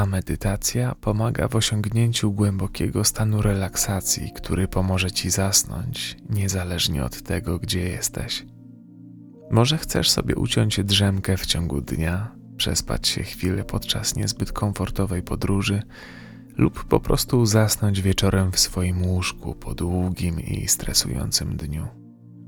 Ta medytacja pomaga w osiągnięciu głębokiego stanu relaksacji, który pomoże ci zasnąć, niezależnie od tego, gdzie jesteś. Może chcesz sobie uciąć drzemkę w ciągu dnia, przespać się chwilę podczas niezbyt komfortowej podróży lub po prostu zasnąć wieczorem w swoim łóżku po długim i stresującym dniu.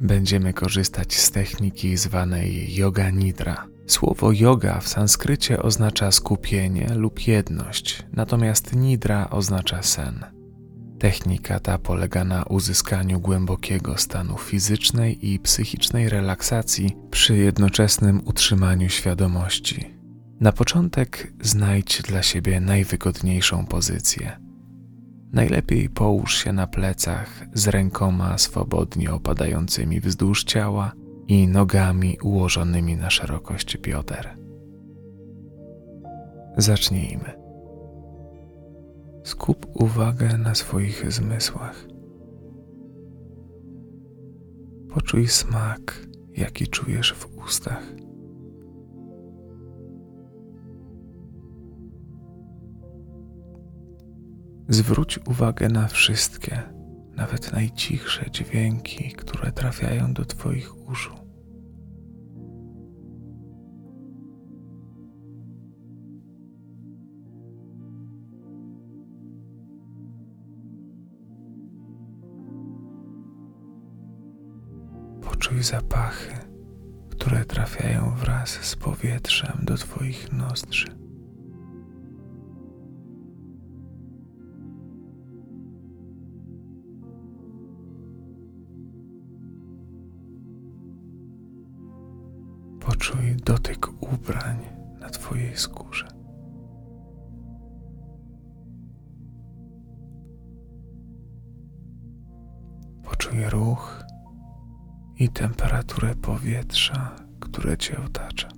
Będziemy korzystać z techniki zwanej yoga nidra. Słowo yoga w sanskrycie oznacza skupienie lub jedność, natomiast nidra oznacza sen. Technika ta polega na uzyskaniu głębokiego stanu fizycznej i psychicznej relaksacji przy jednoczesnym utrzymaniu świadomości. Na początek znajdź dla siebie najwygodniejszą pozycję. Najlepiej połóż się na plecach z rękoma swobodnie opadającymi wzdłuż ciała i nogami ułożonymi na szerokość bioder. Zacznijmy. Skup uwagę na swoich zmysłach. Poczuj smak, jaki czujesz w ustach. Zwróć uwagę na wszystkie, nawet najcichsze dźwięki, które trafiają do Twoich uszu. Poczuj zapachy, które trafiają wraz z powietrzem do Twoich nozdrzy. Dotyk ubrań na Twojej skórze. Poczuj ruch i temperaturę powietrza, które Cię otacza.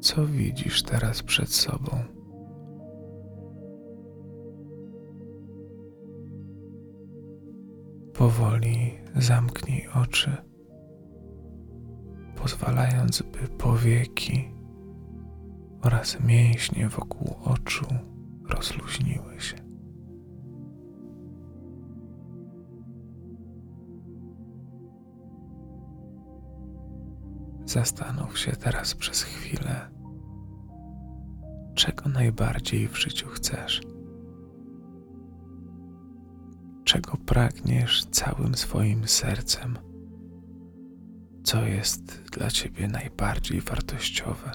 Co widzisz teraz przed sobą? Powoli zamknij oczy, pozwalając, by powieki oraz mięśnie wokół oczu rozluźniły się. Zastanów się teraz przez chwilę, czego najbardziej w życiu chcesz czego pragniesz całym swoim sercem, co jest dla Ciebie najbardziej wartościowe,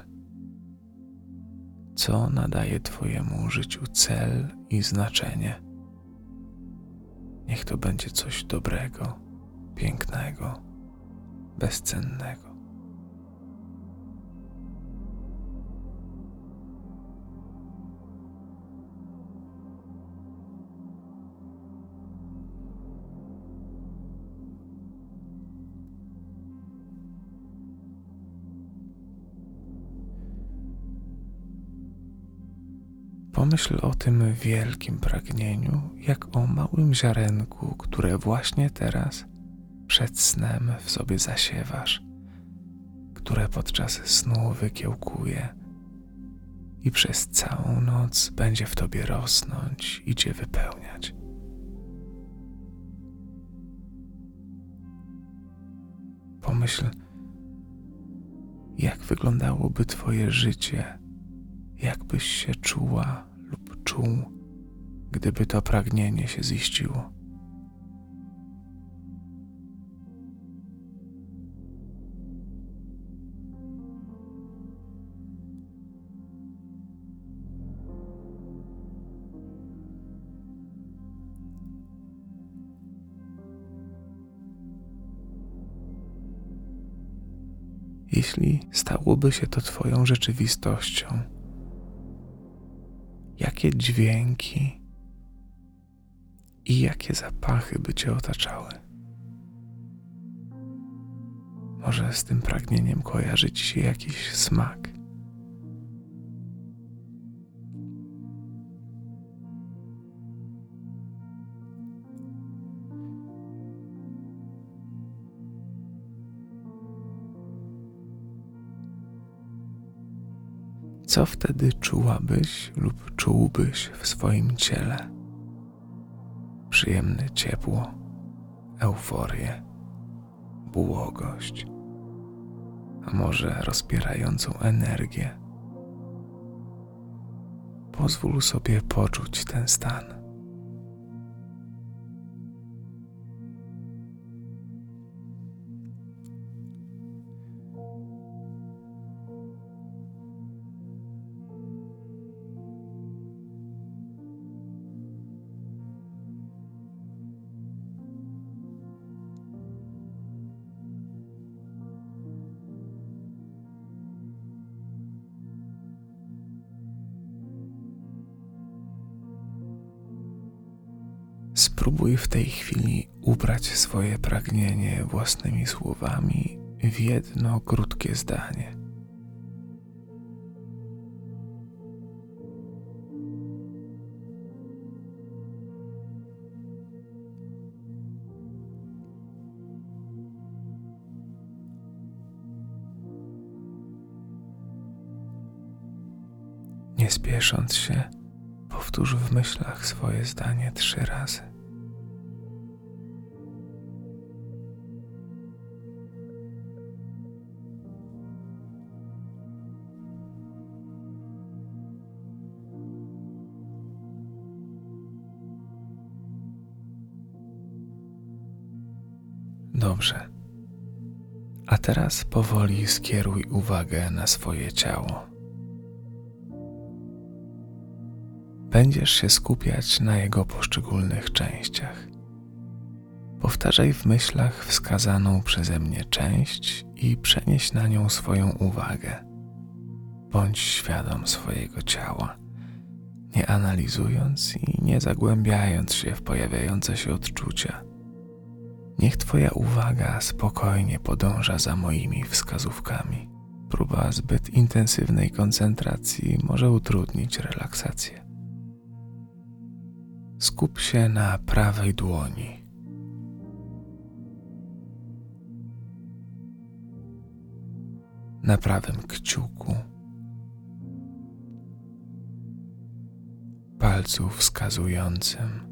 co nadaje Twojemu życiu cel i znaczenie. Niech to będzie coś dobrego, pięknego, bezcennego. Pomyśl o tym wielkim pragnieniu, jak o małym ziarenku, które właśnie teraz, przed snem, w sobie zasiewasz, które podczas snu wykiełkuje i przez całą noc będzie w tobie rosnąć i cię wypełniać. Pomyśl, jak wyglądałoby Twoje życie, jakbyś się czuła czuł, gdyby to pragnienie się ziściło. Jeśli stałoby się to Twoją rzeczywistością, jakie dźwięki i jakie zapachy by cię otaczały. Może z tym pragnieniem kojarzyć się jakiś smak. Co wtedy czułabyś lub czułbyś w swoim ciele? Przyjemne ciepło, euforię, błogość, a może rozpierającą energię. Pozwól sobie poczuć ten stan. Spróbuj w tej chwili ubrać swoje pragnienie własnymi słowami w jedno krótkie zdanie. Nie spiesząc się, powtórz w myślach swoje zdanie trzy razy. Teraz powoli skieruj uwagę na swoje ciało. Będziesz się skupiać na jego poszczególnych częściach. Powtarzaj w myślach wskazaną przeze mnie część i przenieś na nią swoją uwagę. Bądź świadom swojego ciała, nie analizując i nie zagłębiając się w pojawiające się odczucia Niech Twoja uwaga spokojnie podąża za moimi wskazówkami. Próba zbyt intensywnej koncentracji może utrudnić relaksację. Skup się na prawej dłoni. Na prawym kciuku, palcu wskazującym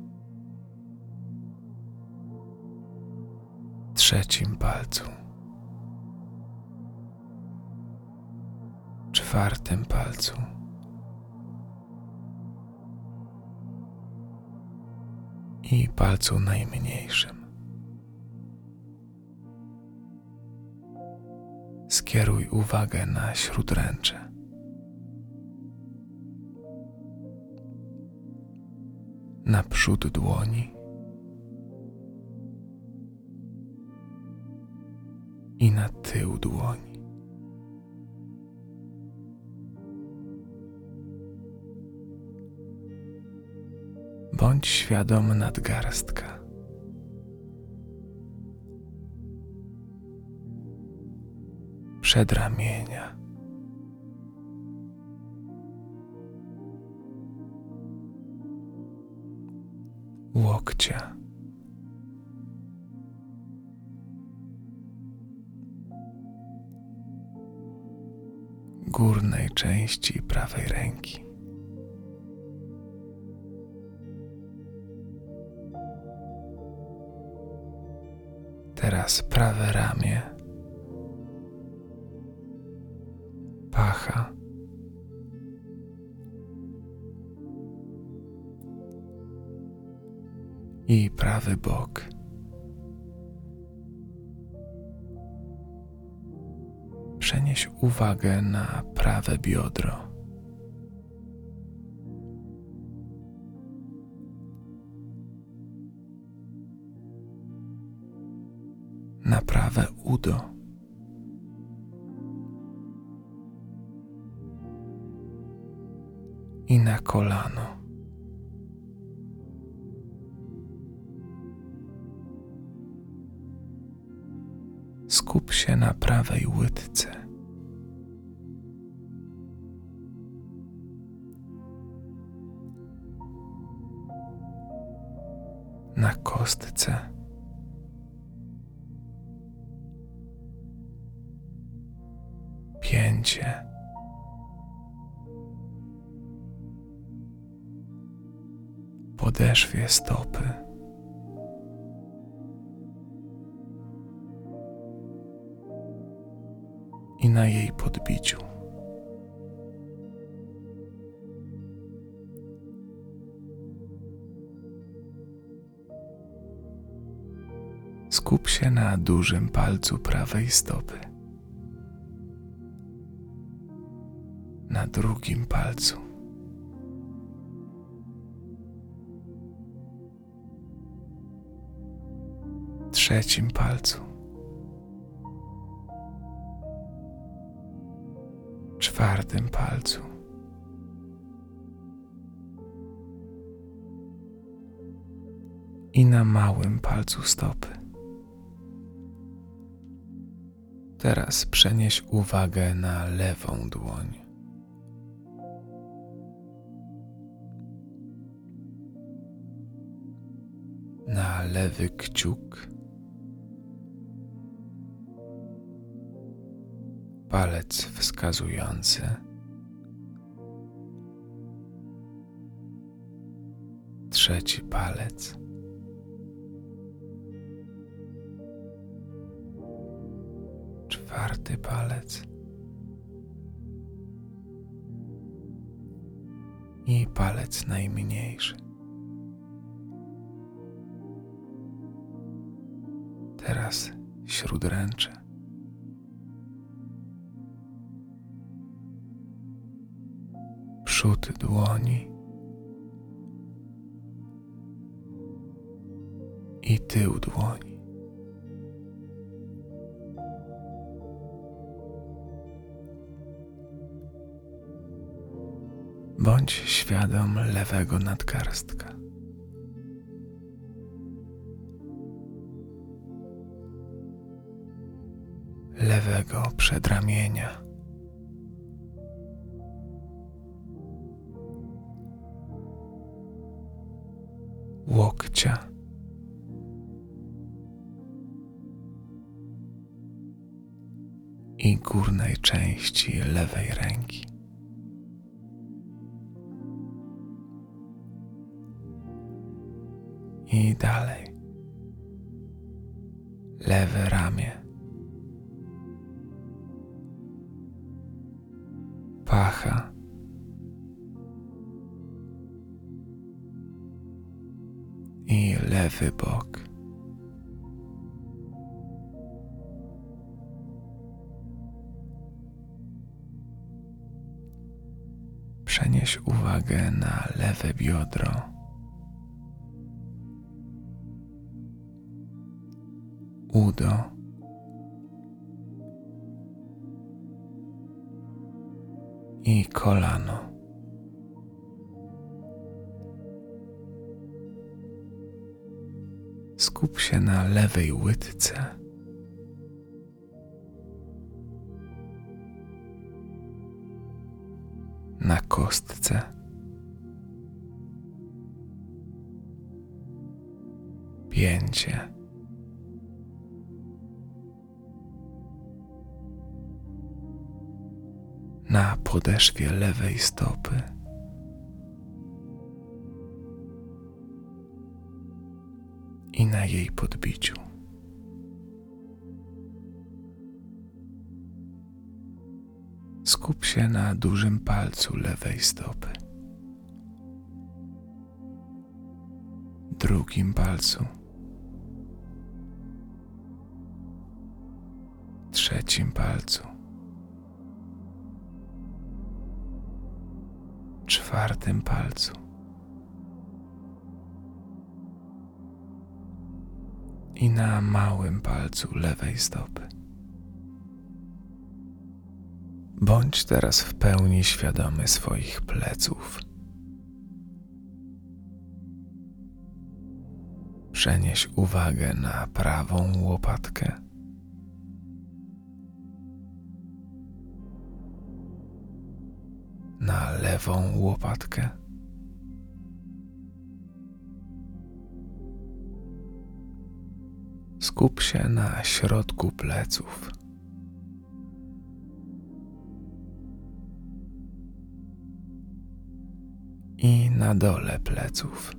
trzecim palcu, czwartym palcu. I palcu najmniejszym. Skieruj uwagę na śródręcze. Na przód dłoni i na tył dłoni. Bądź świadom nadgarstka. Przedramienia. Łokcia. Górnej części prawej ręki. Teraz prawe ramię, pacha. I prawy bok. Przenieś uwagę na prawe biodro. Na prawe udo. I na kolano. skup się na prawej łydce. kostce. Pięcie. Podeszwie stopy. I na jej podbiciu. Skup się na dużym palcu prawej stopy. Na drugim palcu. Trzecim palcu. Czwartym palcu. I na małym palcu stopy. Teraz przenieś uwagę na lewą dłoń. Na lewy kciuk. Palec wskazujący. Trzeci palec. Czwarty palec i palec najmniejszy. Teraz śródręcze. Przód dłoni i tył dłoni. Bądź świadom lewego nadgarstka. Lewego przedramienia. Łokcia. I górnej części lewej ręki. Dalej. Lewe ramię. Pacha. I lewy bok. Przenieś uwagę na lewe biodro. Udo. I kolano. Skup się na lewej łydce. Na kostce. Pięcie. Na podeszwie lewej stopy. I na jej podbiciu. Skup się na dużym palcu lewej stopy. Drugim palcu. Trzecim palcu. Czwartym palcu. I na małym palcu lewej stopy. Bądź teraz w pełni świadomy swoich pleców. Przenieś uwagę na prawą łopatkę na lewą łopatkę. Skup się na środku pleców. I na dole pleców.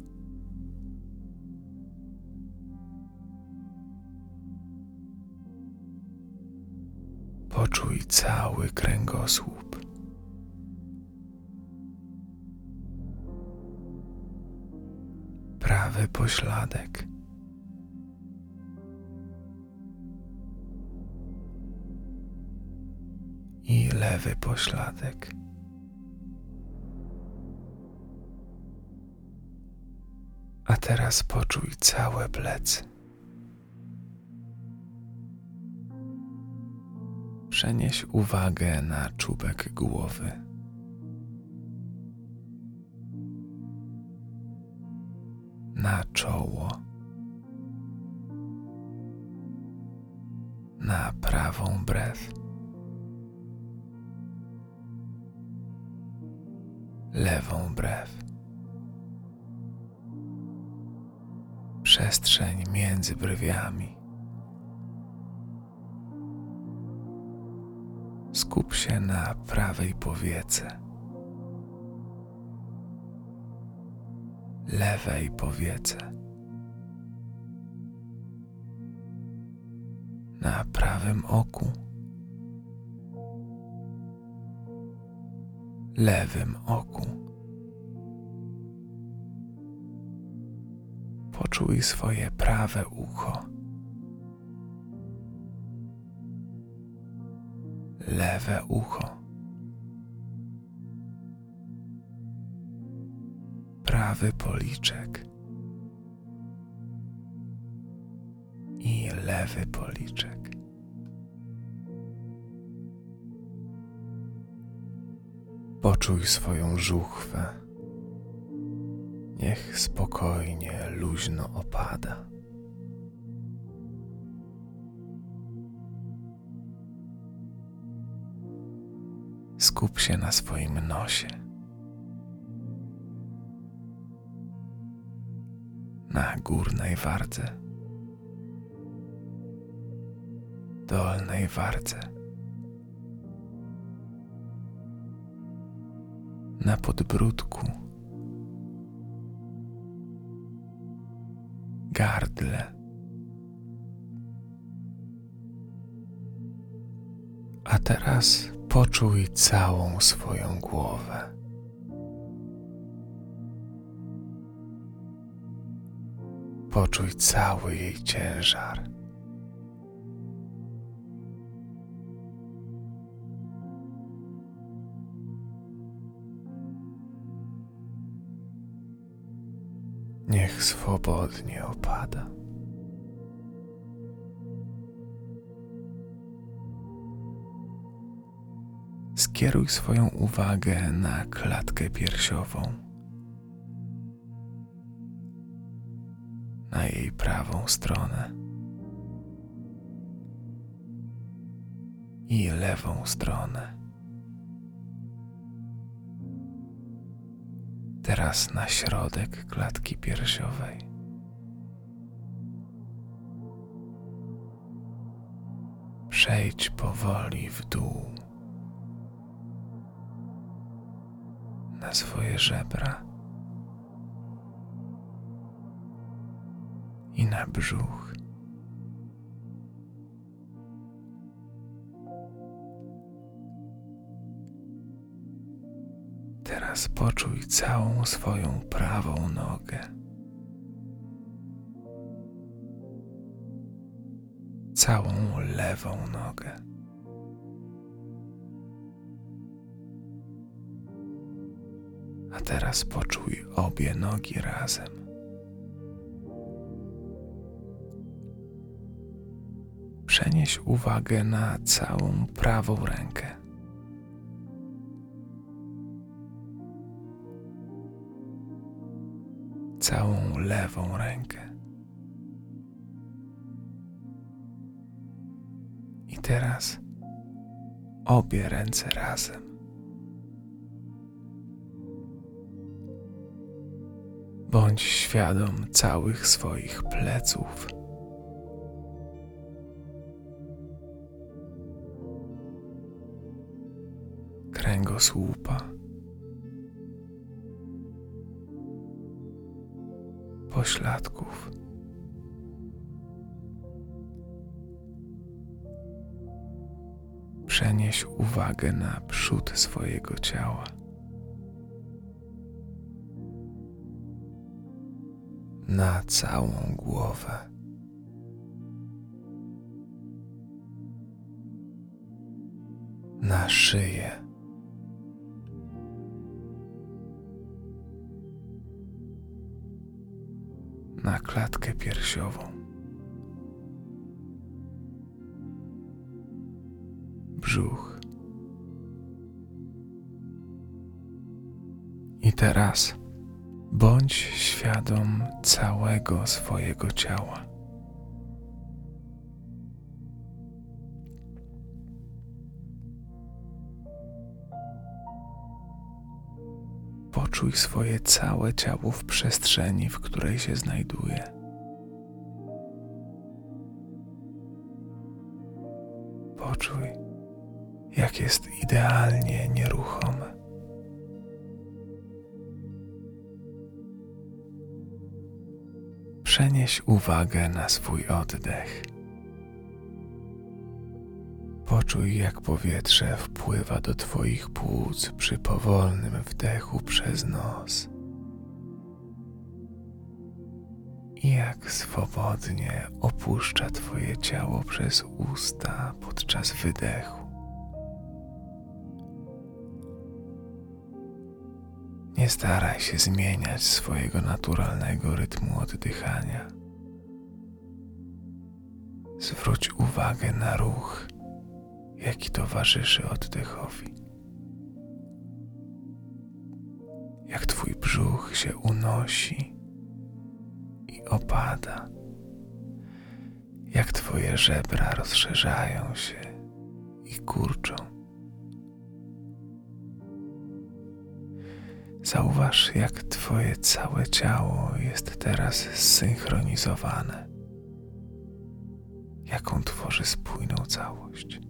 Poczuj cały kręgosłup. Prawy pośladek. I lewy pośladek. A teraz poczuj całe plecy. Przenieś uwagę na czubek głowy. Czoło. Na prawą brew. Lewą brew. Przestrzeń między brwiami. Skup się na prawej powiece, lewej powiece, na prawym oku, lewym oku. Poczuj swoje prawe ucho. lewe ucho, prawy policzek i lewy policzek. Poczuj swoją żuchwę. Niech spokojnie, luźno opada. Skup się na swoim nosie. Na górnej wardze. Dolnej wardze. Na podbródku. Gardle. A teraz Poczuj całą swoją głowę. Poczuj cały jej ciężar. Niech swobodnie opada. skieruj swoją uwagę na klatkę piersiową, prawą stronę i lewą stronę. Teraz na środek klatki piersiowej. Przejdź powoli w dół. na swoje żebra na brzuch. Teraz poczuj całą swoją prawą nogę. Całą lewą nogę. A teraz poczuj obie nogi razem. Przenieś uwagę na całą prawą rękę. Całą lewą rękę. I teraz obie ręce razem. Bądź świadom całych swoich pleców. Kręgosłupa. Pośladków. Przenieś uwagę na przód swojego ciała. Na całą głowę. Na szyję. Na klatkę piersiową. brzuch. I teraz bądź świadom całego swojego ciała. Poczuj swoje całe ciało w przestrzeni, w której się znajduje. Poczuj jak jest idealnie nieruchome. Przenieś uwagę na swój oddech. Poczuj, jak powietrze wpływa do Twoich płuc przy powolnym wdechu przez nos. Jak swobodnie opuszcza Twoje ciało przez usta podczas wydechu. Nie staraj się zmieniać swojego naturalnego rytmu oddychania. Zwróć uwagę na ruch, jaki towarzyszy oddechowi. Jak Twój brzuch się unosi i opada, jak Twoje żebra rozszerzają się i kurczą. Zauważ, jak Twoje całe ciało jest teraz zsynchronizowane, jaką tworzy spójną całość.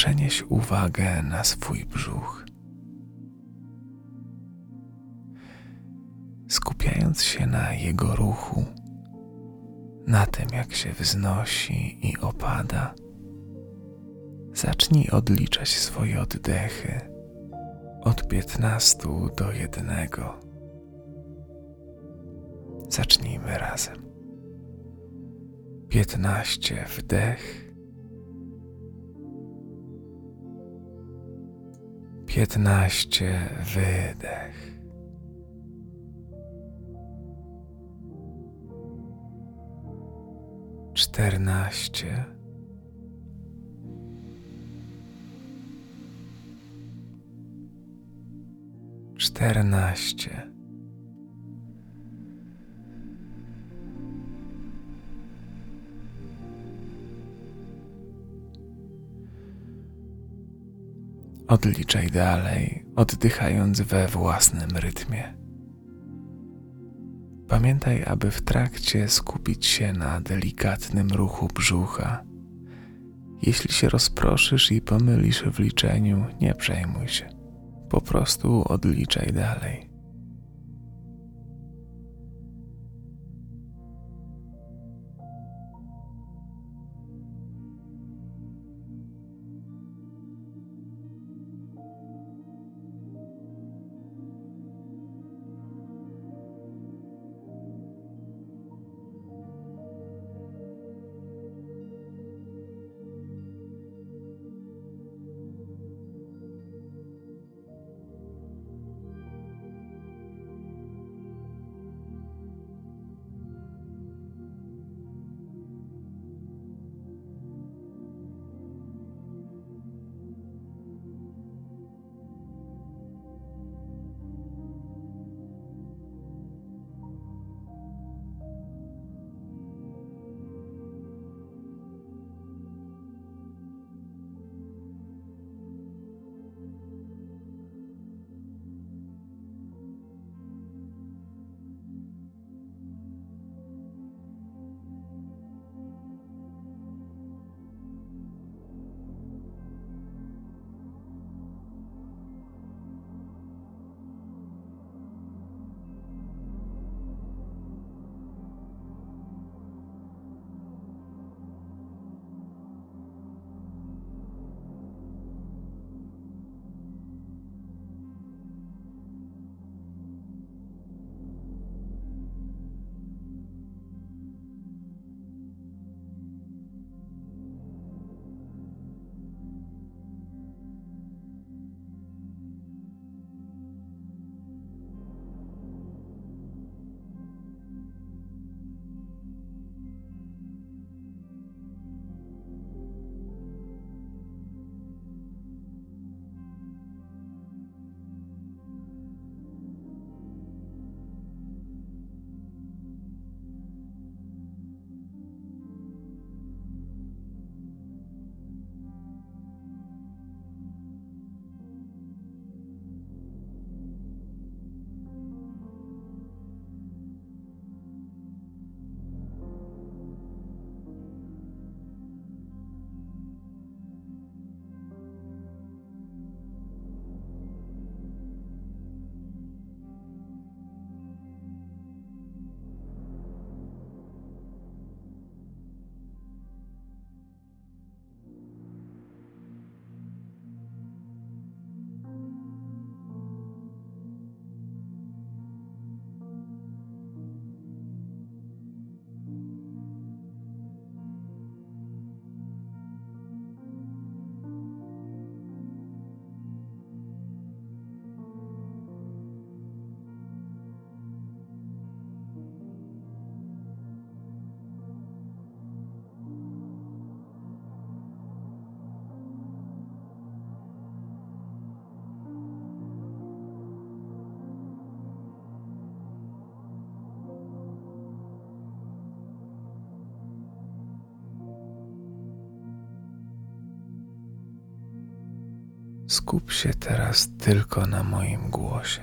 Przenieś uwagę na swój brzuch. Skupiając się na jego ruchu, na tym jak się wznosi i opada Zacznij odliczać swoje oddechy od piętnastu do jednego. Zacznijmy razem. Piętnaście wdech. Piętnaście wydech. Czternaście czternaście. Odliczaj dalej, oddychając we własnym rytmie. Pamiętaj, aby w trakcie skupić się na delikatnym ruchu brzucha. Jeśli się rozproszysz i pomylisz w liczeniu, nie przejmuj się. Po prostu odliczaj dalej. Skup się teraz tylko na moim głosie.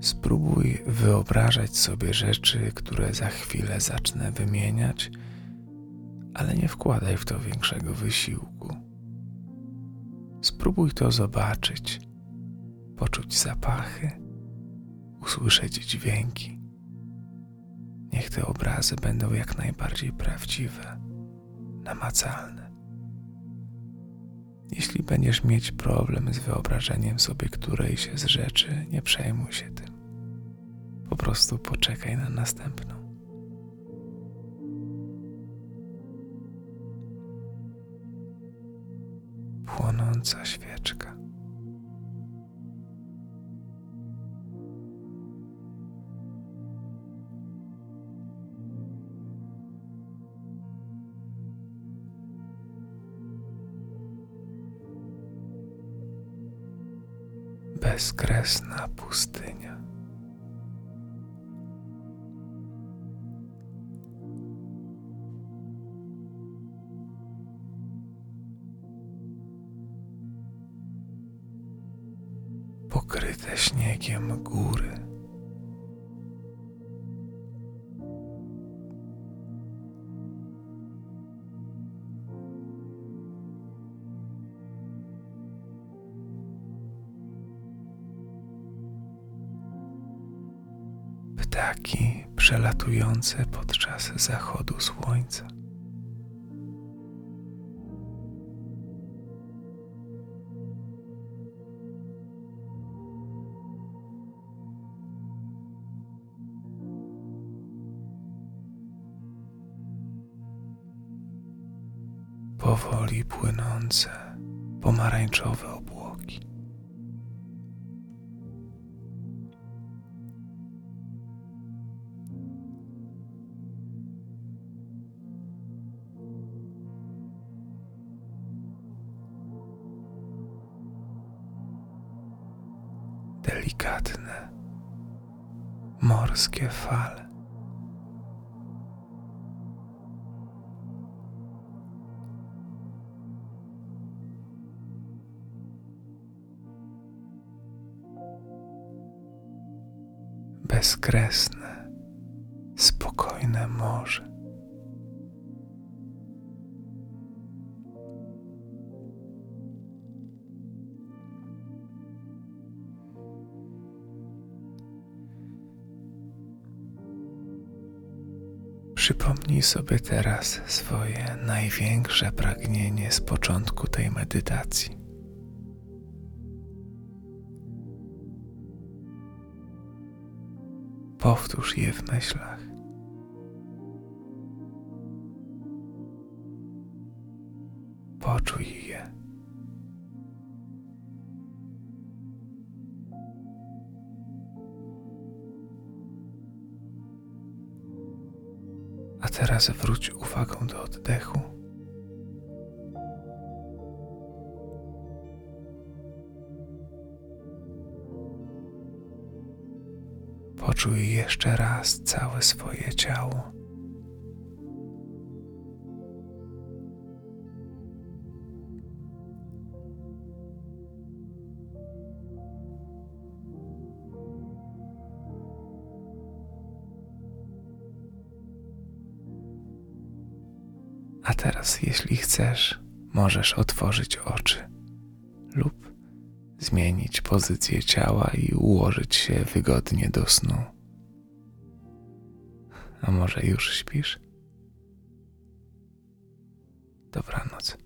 Spróbuj wyobrażać sobie rzeczy, które za chwilę zacznę wymieniać, ale nie wkładaj w to większego wysiłku. Spróbuj to zobaczyć, poczuć zapachy, usłyszeć dźwięki. Niech te obrazy będą jak najbardziej prawdziwe, namacalne. Jeśli będziesz mieć problem z wyobrażeniem sobie którejś z rzeczy, nie przejmuj się tym. Po prostu poczekaj na następną. Płonąca świeczka. Bezkresna pustynia. Pokryte śniegiem góry. Przelatujące podczas zachodu słońca. Powoli płynące pomarańczowe morskie fale. Bezkresne, spokojne morze. Przypomnij sobie teraz swoje największe pragnienie z początku tej medytacji. Powtórz je w myślach. Teraz wróć uwagą do oddechu. Poczuj jeszcze raz całe swoje ciało. Teraz, jeśli chcesz, możesz otworzyć oczy lub zmienić pozycję ciała i ułożyć się wygodnie do snu. A może już śpisz? Dobranoc.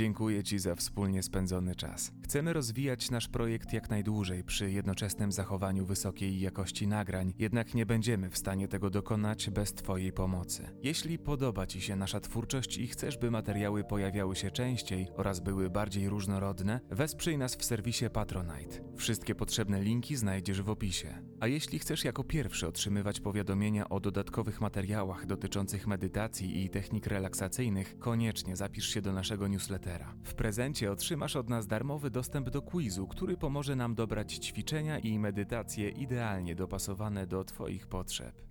Dziękuję Ci za wspólnie spędzony czas. Chcemy rozwijać nasz projekt jak najdłużej przy jednoczesnym zachowaniu wysokiej jakości nagrań, jednak nie będziemy w stanie tego dokonać bez Twojej pomocy. Jeśli podoba Ci się nasza twórczość i chcesz, by materiały pojawiały się częściej oraz były bardziej różnorodne, wesprzyj nas w serwisie Patronite. Wszystkie potrzebne linki znajdziesz w opisie. A jeśli chcesz jako pierwszy otrzymywać powiadomienia o dodatkowych materiałach dotyczących medytacji i technik relaksacyjnych, koniecznie zapisz się do naszego newslettera. W prezencie otrzymasz od nas darmowy dostęp do quizu, który pomoże nam dobrać ćwiczenia i medytacje idealnie dopasowane do Twoich potrzeb.